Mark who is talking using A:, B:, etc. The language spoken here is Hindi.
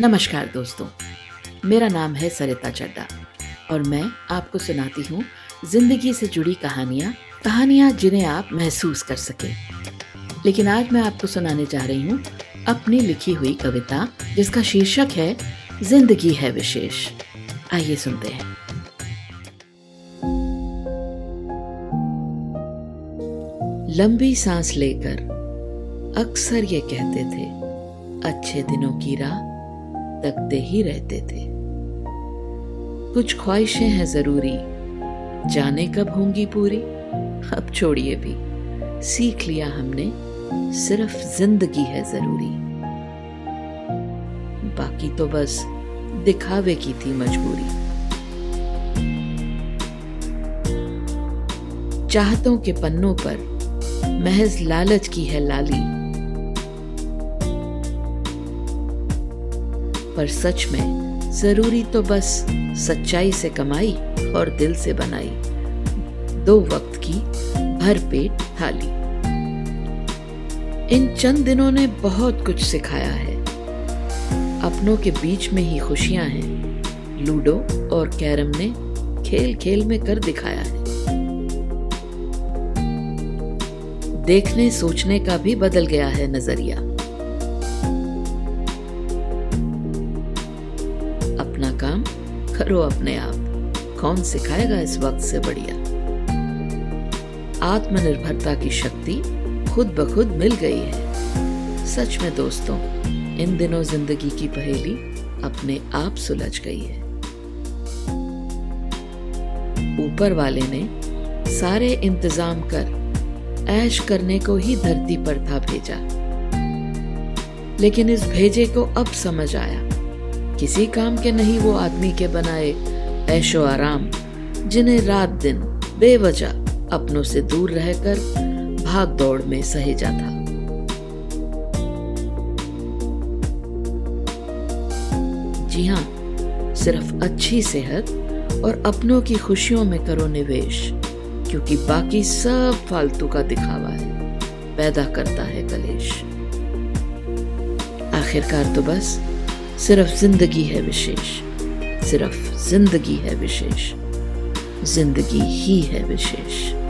A: नमस्कार दोस्तों, मेरा नाम है सरिता चड्डा और मैं आपको सुनाती हूँ ज़िंदगी से जुड़ी कहानियाँ कहानियाँ जिन्हें आप महसूस कर सके। लेकिन आज मैं आपको सुनाने जा रही हूँ अपनी लिखी हुई कविता जिसका शीर्षक है, ज़िंदगी है विशेष। आइए सुनते हैं। लंबी सांस लेकर अक्सर ये कहते थे, अच्छे दिनों की राह तकते ही रहते थे। कुछ ख्वाहिशें हैं ज़रूरी। जाने कब होंगी पूरी? अब छोड़िए भी। सीख लिया हमने, सिर्फ़ ज़िंदगी है ज़रूरी। बाकी तो बस दिखावे की थी मजबूरी। चाहतों के पन्नों पर महज लालच की है लाली। पर सच में ज़रूरी तो बस सच्चाई से कमाई और दिल से बनाई। दो वक्त की भर पेट थाली। इन चंद दिनों ने बहुत कुछ सिखाया है। अपनों के बीच में ही खुशियाँ हैं। लूडो और कैरम ने खेल खेल में कर दिखाया है। देखने सोचने का भी बदल गया है नज़रिया। करो अपने आप। कौन सिखाएगा इस वक्त से बढ़िया? आत्मनिर्भरता की शक्ति खुद ब खुद मिल गई है। सच में दोस्तों, इन दिनों ज़िंदगी की पहेली अपने आप सुलझ गई है। ऊपर वाले ने सारे इंतज़ाम कर ऐश करने को ही धरती पर था भेजा। लेकिन इस भेजे को अब समझ आया। किसी काम के नहीं वो आदमी के बनाए ऐशो आराम, जिन्हें रात दिन बेवजह अपनों से दूर रहकर भाग दौड़ में सहेजा था जी हाँ सिर्फ़ अच्छी सेहत और अपनों की खुशियों में करो निवेश, क्योंकि बाकी सब फालतू का दिखावा है, पैदा करता है कलेश। आखिरकार तो बस सिर्फ़ ज़िंदगी है विशेष। सिर्फ़ ज़िंदगी है विशेष। ज़िंदगी ही है विशेष।